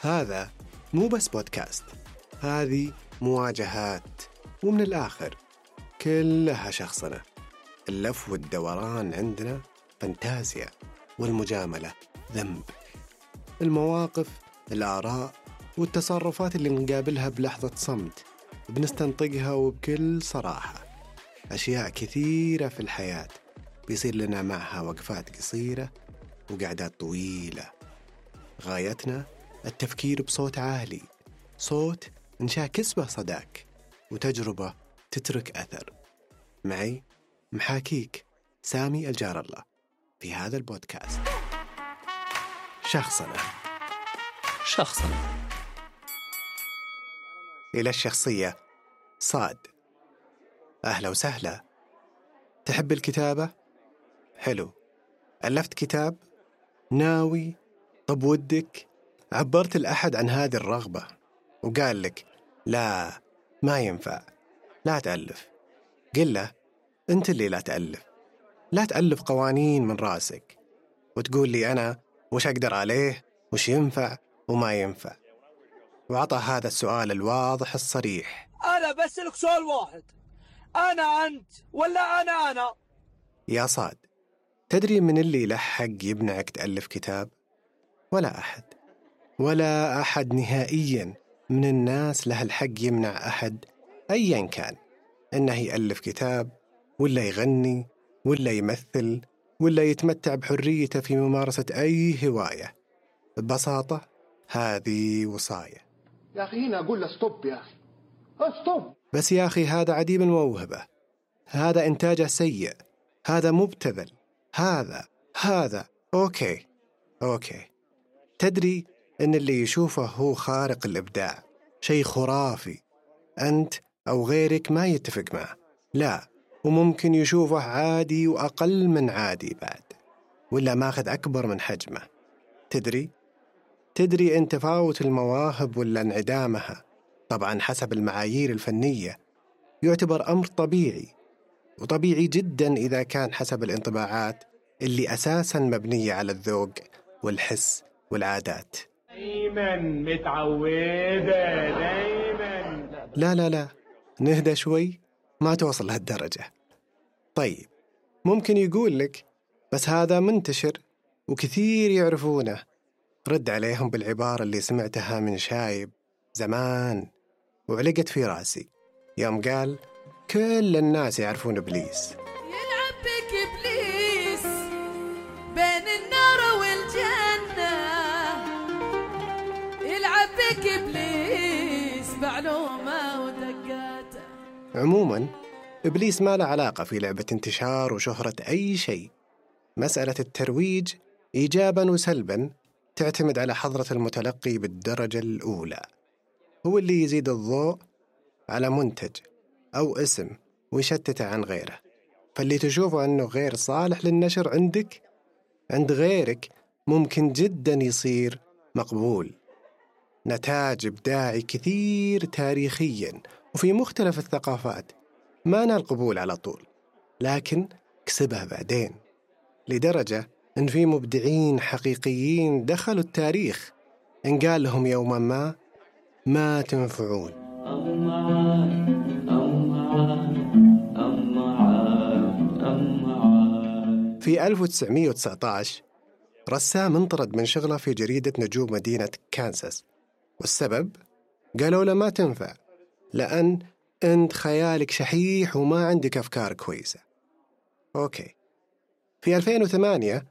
هذا مو بس بودكاست هذه مواجهات ومن الآخر كلها شخصنة اللف والدوران عندنا فانتازيا والمجاملة ذنب. المواقف الآراء والتصرفات اللي نقابلها بلحظة صمت بنستنطقها وبكل صراحة. أشياء كثيرة في الحياة بيصير لنا معها وقفات قصيرة وقعدات طويلة. غايتنا التفكير بصوت عالي صوت نشاكس به صداك وتجربة تترك أثر معي محاكيك سامي الجار الله في هذا البودكاست شخصنا شخصنا إلى الشخصية صاد أهلا وسهلا تحب الكتابة؟ حلو ألفت كتاب؟ ناوي؟ طب ودك؟ عبرت الأحد عن هذه الرغبة وقال لك لا ما ينفع لا تألف. قل له أنت اللي لا تألف لا تألف قوانين من رأسك وتقول لي أنا وش أقدر عليه وش ينفع وما ينفع. وعطى هذا السؤال الواضح الصريح. أنا بسألك سؤال واحد. أنا أنت ولا أنا أنا؟ يا صاد تدري من اللي له حق يمنعك تألف كتاب؟ ولا أحد. ولا أحد نهائيا من الناس له الحق يمنع أحد أيا كان إنه يألف كتاب ولا يغني ولا يمثل ولا يتمتع بحريته في ممارسة أي هواية. ببساطة هذه وصاية يا أخي هنا أقول له stop يا أخي. أه، stop بس يا أخي هذا عديم الموهبة. هذا إنتاجه سيء. هذا مبتذل. هذا هذا. okay. okay. تدري إن اللي يشوفه هو خارق الإبداع شيء خرافي. أنت أو غيرك ما يتفق معه. لا وممكن يشوفه عادي وأقل من عادي بعد ولا ماخذ أكبر من حجمه. تدري؟ تدري إن تفاوت المواهب ولا انعدامها طبعا حسب المعايير الفنية يعتبر أمر طبيعي وطبيعي جدا إذا كان حسب الانطباعات اللي أساسا مبنية على الذوق والحس والعادات. دايما متعودة دايما. لا لا لا. نهدى شوي ما توصل لهالدرجة. طيب ممكن يقول لك بس هذا منتشر وكثير يعرفونه. رد عليهم بالعبارة اللي سمعتها من شايب زمان وعلقت في رأسي. يوم قال كل الناس يعرفون إبليس. عموما إبليس ما له علاقة في لعبة انتشار وشهرة أي شيء. مسألة الترويج إيجابا وسلبا تعتمد على حضرة المتلقي بالدرجة الأولى. هو اللي يزيد الضوء على منتج أو اسم ويشتته عن غيره. فاللي تشوفه أنه غير صالح للنشر عندك عند غيرك ممكن جدا يصير مقبول. نتاج إبداعي كثير تاريخيا وفي مختلف الثقافات ما نال قبول على طول لكن كسبها بعدين لدرجة إن في مبدعين حقيقيين دخلوا التاريخ إن قال لهم يوما ما ما تنفعون. في 1919 رسام انطرد من شغله في جريدة نجوم مدينة كانساس والسبب قالوا له ما تنفع. لأن أنت خيالك شحيح وما عندك أفكار كويسة. أوكي. في 2008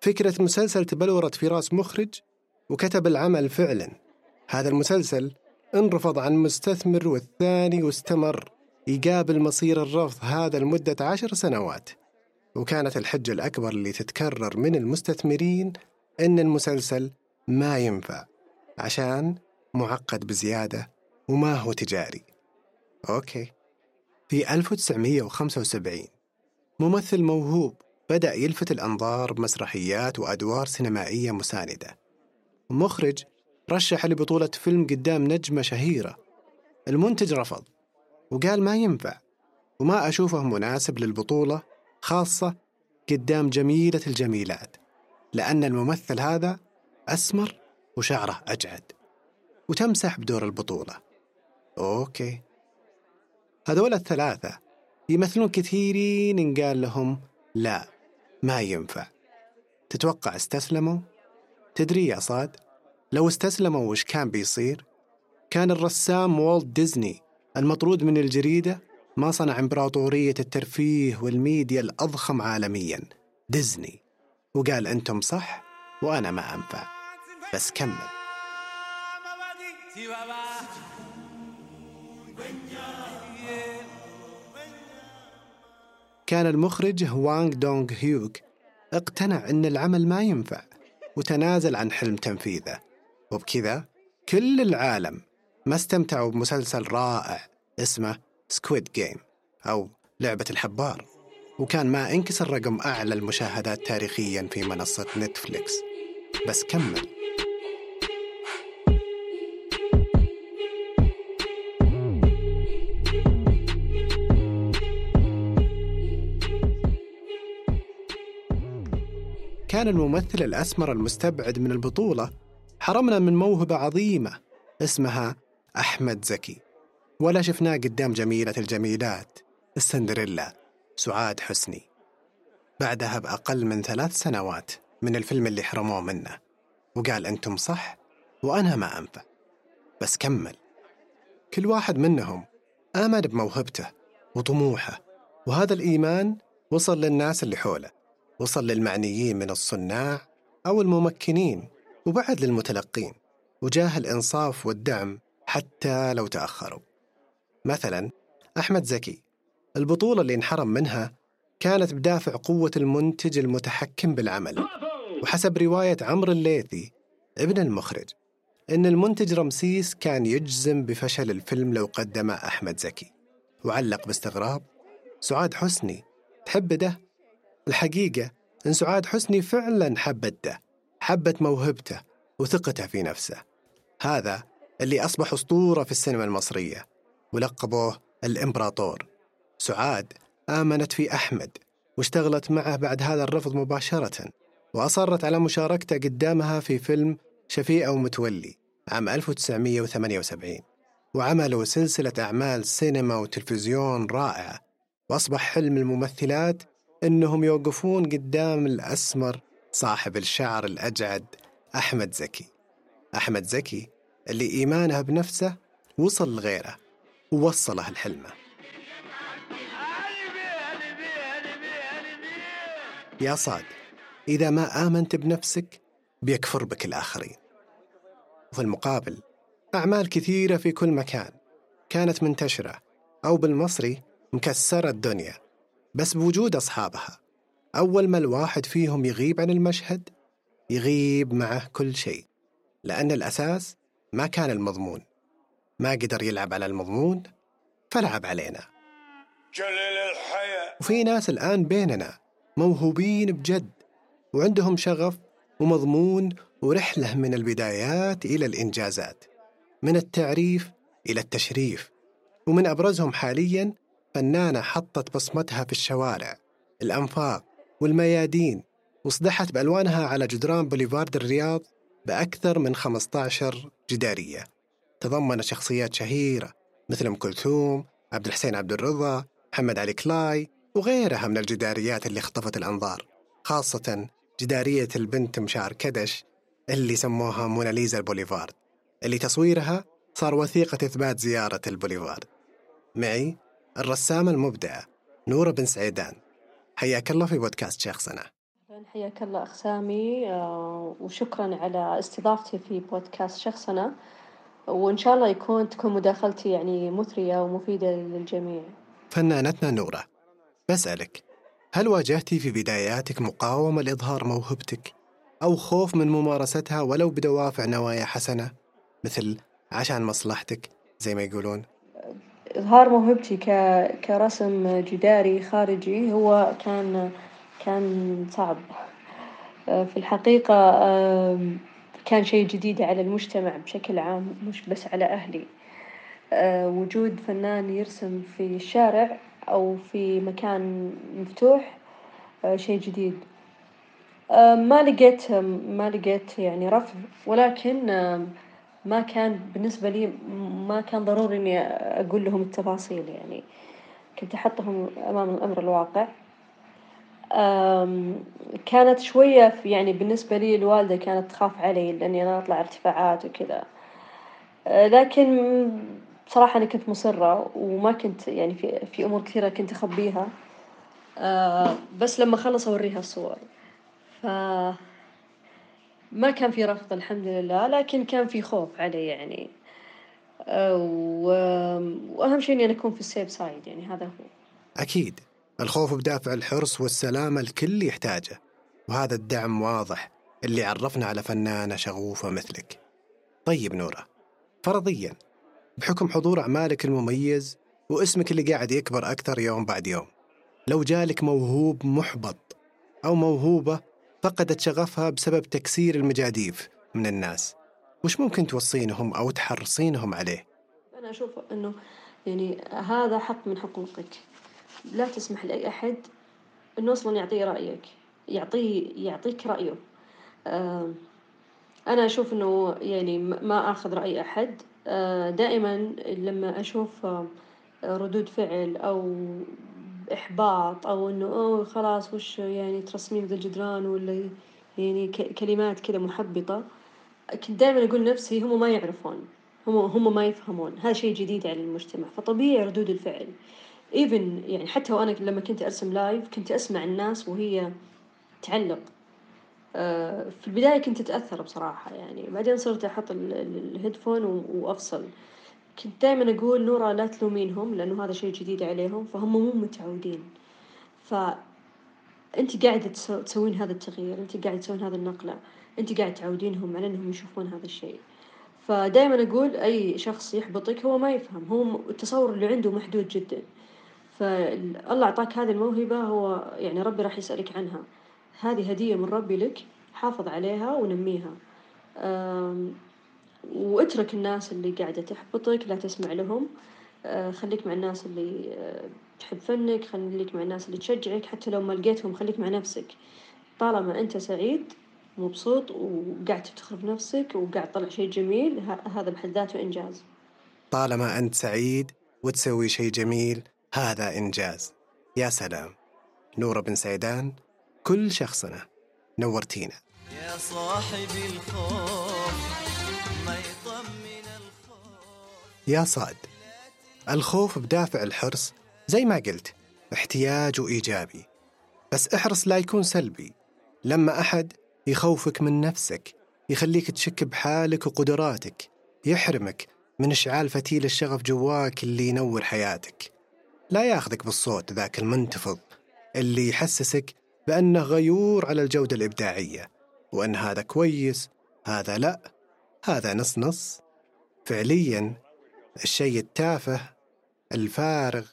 فكرة مسلسل تبلورت في راس مخرج وكتب العمل فعلا. هذا المسلسل انرفض عن مستثمر والثاني واستمر يقابل مصير الرفض هذا لمدة عشر سنوات. وكانت الحجة الأكبر اللي تتكرر من المستثمرين إن المسلسل ما ينفع عشان معقد بزيادة وما هو تجاري. أوكي. في 1975 ممثل موهوب بدأ يلفت الأنظار بمسرحيات وأدوار سينمائية مساندة. مخرج رشح لبطولة فيلم قدام نجمة شهيرة. المنتج رفض وقال ما ينفع وما أشوفه مناسب للبطولة خاصة قدام جميلة الجميلات لأن الممثل هذا أسمر وشعره أجعد وتمسح بدور البطولة. أوكي. هذول الثلاثة يمثلون كثيرين إن قال لهم لا ما ينفع. تتوقع استسلموا؟ تدري يا صاد لو استسلموا وش كان بيصير؟ كان الرسام والت ديزني المطرود من الجريدة ما صنع إمبراطورية الترفيه والميديا الأضخم عالميا ديزني. وقال أنتم صح وأنا ما أنفع. بس كمل. كان المخرج هوانغ دونغ هيوك اقتنع أن العمل ما ينفع وتنازل عن حلم تنفيذه. وبكذا كل العالم ما استمتعوا بمسلسل رائع اسمه Squid Game أو لعبة الحبار. وكان ما انكسر رقم أعلى المشاهدات تاريخيا في منصة نتفليكس بس كمل. كان الممثل الأسمر المستبعد من البطولة حرمنا من موهبة عظيمة اسمها أحمد زكي. ولا شفناه قدام جميلة الجميلات السندريلا سعاد حسني. بعدها بأقل من ثلاث سنوات من الفيلم اللي حرموه منه. وقال أنتم صح وأنا ما أنفع. بس كمل. كل واحد منهم آمن بموهبته وطموحه وهذا الإيمان وصل للناس اللي حوله. وصل للمعنيين من الصناع أو الممكنين وبعد للمتلقين وجاه الإنصاف والدعم حتى لو تأخروا. مثلا أحمد زكي البطولة اللي انحرم منها كانت بدافع قوة المنتج المتحكم بالعمل. وحسب رواية عمرو الليثي ابن المخرج إن المنتج رمسيس كان يجزم بفشل الفيلم لو قدمه أحمد زكي. وعلق باستغراب سعاد حسني تحب ده الحقيقة إن سعاد حسني فعلا حبت ده حبت موهبته وثقته في نفسه. هذا اللي أصبح أسطورة في السينما المصرية ولقبوه الإمبراطور. سعاد آمنت في أحمد واشتغلت معه بعد هذا الرفض مباشرة وأصرت على مشاركته قدامها في فيلم شفيقة ومتولي عام 1978 وعملوا سلسلة أعمال سينما وتلفزيون رائعة وأصبح حلم الممثلات إنهم يوقفون قدام الأسمر صاحب الشعر الأجعد أحمد زكي. أحمد زكي اللي إيمانه بنفسه وصل لغيره ووصله لحلمه يا صاد إذا ما آمنت بنفسك بيكفر بك الآخرين. وفي المقابل أعمال كثيرة في كل مكان كانت منتشرة أو بالمصري مكسرة الدنيا. بس بوجود أصحابها. أول ما الواحد فيهم يغيب عن المشهد يغيب معه كل شيء لأن الأساس ما كان المضمون. ما قدر يلعب على المضمون فلعب علينا. جلل الحياة. وفي ناس الآن بيننا موهوبين بجد وعندهم شغف ومضمون ورحلة من البدايات إلى الإنجازات من التعريف إلى التشريف ومن أبرزهم حالياً فنانة حطت بصمتها في الشوارع الأنفاق والميادين وصدحت بألوانها على جدران بوليفارد الرياض بأكثر من 15 جدارية. تضمن شخصيات شهيرة مثل أم كلثوم عبد الحسين عبد الرضا محمد علي كلاي وغيرها من الجداريات اللي خطفت الأنظار خاصة جدارية البنت مشار كدش اللي سموها موناليزا البوليفارد اللي تصويرها صار وثيقة إثبات زيارة البوليفارد. معي الرسامة المبدعة نورة بن سعيدان. حياك الله في بودكاست أهلاً، حياك الله أخ سامي آه، وشكرا على استضافتي في بودكاست شخصنا وإن شاء الله يكون تكون مداخلتي يعني مثرية ومفيدة للجميع. فنانتنا نورة بسألك هل واجهتي في بداياتك مقاومة لإظهار موهبتك أو خوف من ممارستها ولو بدوافع نوايا حسنة؟ مثل عشان مصلحتك زي ما يقولون. إظهار موهبتي ك... كرسم جداري خارجي هو كان كان صعب. في الحقيقة كان شيء جديد على المجتمع بشكل عام مش بس على أهلي. آه، وجود فنان يرسم في الشارع أو في مكان مفتوح آه، شيء جديد. آه، ما لقيت ما لقيت يعني رفض ولكن ما كان بالنسبة لي ما كان ضروري إني أقول لهم التفاصيل يعني. كنت أحطهم أمام الأمر الواقع. كانت شوية يعني بالنسبة لي الوالدة كانت تخاف علي لأني أنا أطلع ارتفاعات وكذا، لكن بصراحة أنا كنت مصرة وما كنت يعني في في أمور كثيرة كنت أخبيها، بس لما أخلص أوريها الصور، ف ما كان في رفض الحمد لله، لكن كان في خوف علي يعني، وأهم شيء إني أنا أكون في السيف سايد يعني هذا هو. أكيد. الخوف بدافع الحرص والسلامة الكل يحتاجه. وهذا الدعم واضح. اللي عرفنا على فنانة شغوفة مثلك. طيب نورة. فرضيا بحكم حضور أعمالك المميز واسمك اللي قاعد يكبر أكثر يوم بعد يوم لو جالك موهوب محبط أو موهوبة فقدت شغفها بسبب تكسير المجاديف من الناس. وش ممكن توصينهم أو تحرصينهم عليه؟ أنا أشوف أنه يعني هذا حق من حقوقك. لا تسمح لأي أحد إنه أصلا يعطيه رأيك. يعطيه يعطيك رأيه. أنا أشوف إنه يعني ما آخذ رأي أحد. دائما لما أشوف ردود فعل أو إحباط أو إنه أوه خلاص وش يعني ترسمين ذا الجدران ولا يعني كلمات كذا محبطة كنت دائما أقول نفسي هم ما يعرفون هم هم ما يفهمون هذا شيء جديد على المجتمع فطبيعي ردود الفعل. even يعني حتى وأنا لما كنت أرسم live كنت أسمع الناس وهي تعلق. آه، في البداية كنت أتأثر بصراحة يعني بعدين صرت أحط ال headphone وأفصل. كنت دائما أقول نورا لا تلومينهم لأنه هذا شيء جديد عليهم فهم مو متعودين. فأنت قاعدة تسوين هذا التغيير أنت قاعدة تسوين هذا النقلة أنت قاعدة تعودينهم على أنهم يشوفون هذا الشيء. فدائما أقول أي شخص يحبطك هو ما يفهم هو التصور اللي عنده محدود جدا. فالله أعطاك هذه الموهبة هو يعني ربي راح يسألك عنها. هذه هدية من ربي لك حافظ عليها ونميها. واترك الناس اللي قاعدة تحبطك لا تسمع لهم. خليك مع الناس اللي تحب فنك خليك مع الناس اللي تشجعك حتى لو ما لقيتهم خليك مع نفسك. طالما أنت سعيد مبسوط وقاعد تفتخر بنفسك وقاعد تطلع شيء جميل هذا بحد ذاته إنجاز. طالما أنت سعيد وتسوي شيء جميل هذا إنجاز. يا سلام. نورة بن سيدان كل شخصنا. نورتينا. يا صاحبي الخوف. يا صاد الخوف بدافع الحرص زي ما قلت احتياج وإيجابي بس احرص لا يكون سلبي. لما أحد يخوفك من نفسك يخليك تشك بحالك وقدراتك يحرمك من إشعال فتيل الشغف جواك اللي ينور حياتك. لا ياخذك بالصوت ذاك المنتفض اللي يحسسك بأنه غيور على الجودة الإبداعية. وأن هذا كويس هذا لا هذا نص نص. فعليا الشيء التافه الفارغ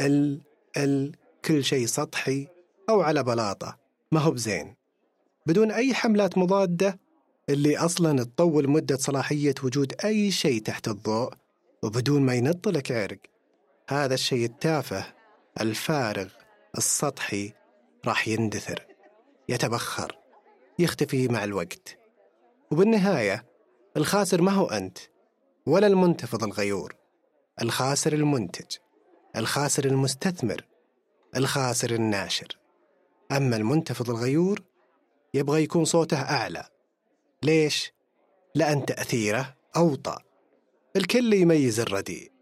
ال ال كل شيء سطحي أو على بلاطة. ما هو بزين. بدون أي حملات مضادة اللي أصلا تطول مدة صلاحية وجود أي شيء تحت الضوء وبدون ما ينطلك عرق. هذا الشيء التافه الفارغ السطحي راح يندثر يتبخر يختفي مع الوقت. وبالنهاية الخاسر ما هو أنت. ولا المنتفض الغيور الخاسر المنتج الخاسر المستثمر الخاسر الناشر. أما المنتفض الغيور يبغى يكون صوته أعلى. ليش؟ لأن تأثيره أوطى. الكل يميز الرديء.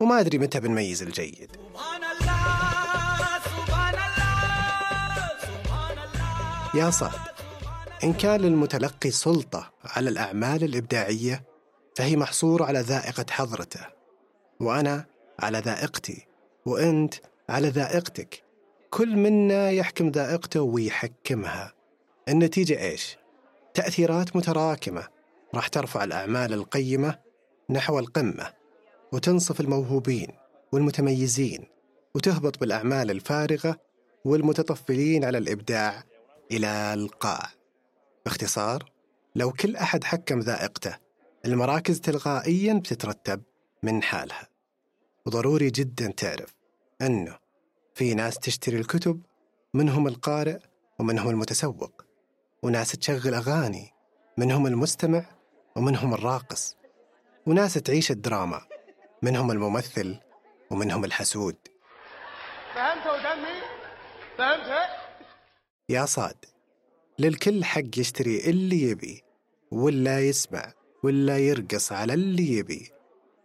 وما أدري متى بنميز الجيد. سبحان الله سبحان الله سبحان الله يا صاد إن كان للمتلقي سلطة على الأعمال الإبداعية فهي محصورة على ذائقة حضرته وأنا على ذائقتي وأنت على ذائقتك. كل منا يحكم ذائقته ويحكمها. النتيجة إيش؟ تأثيرات متراكمة. راح ترفع الأعمال القيمة نحو القمة وتنصف الموهوبين والمتميزين وتهبط بالأعمال الفارغة والمتطفلين على الإبداع إلى القاع. باختصار لو كل أحد حكم ذائقته المراكز تلقائيا بتترتب من حالها. وضروري جدا تعرف أنه في ناس تشتري الكتب منهم القارئ ومنهم المتسوق وناس تشغل أغاني منهم المستمع ومنهم الراقص وناس تعيش الدراما منهم الممثل ومنهم الحسود. فهمت ودمي فهمت؟ يا صاد للكل حق يشتري اللي يبي ولا يسمع. ولا يرقص على اللي يبي.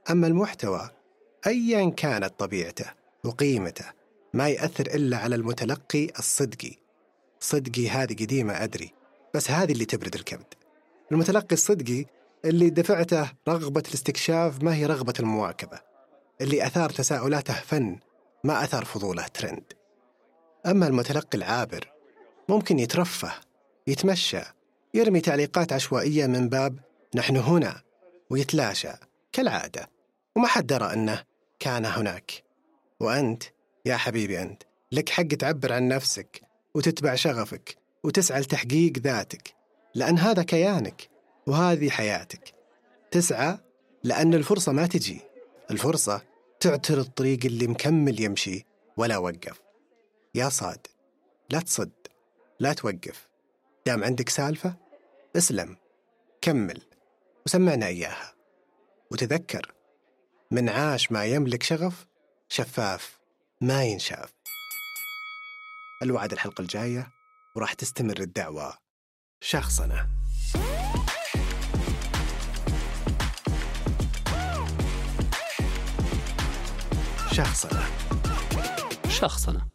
أما المحتوى أيا كانت طبيعته وقيمته ما يأثر إلا على المتلقي الصدقي. صدقي هذه قديمة أدري بس هذه اللي تبرد الكبد. المتلقي الصدقي اللي دفعته رغبة الاستكشاف ما هي رغبة المواكبة. اللي أثار تساؤلاته فن ما أثار فضوله ترند. أما المتلقي العابر ممكن يترفه يتمشى يرمي تعليقات عشوائية من باب نحن هنا ويتلاشى كالعادة وما حد درى أنه كان هناك. وأنت يا حبيبي أنت لك حق تعبر عن نفسك وتتبع شغفك وتسعى لتحقيق ذاتك لأن هذا كيانك وهذه حياتك. تسعى لأن الفرصة ما تجي. الفرصة تعتر الطريق اللي مكمل يمشي ولا وقف. يا صاد لا تصد لا توقف. دام عندك سالفة اسلم كمل. وسمعنا إياها. وتذكر من عاش ما يملك شغف شفاف ما ينشاف. الوعد الحلقة الجاية وراح تستمر الدعوة شخصنا. شخصنا. شخصنة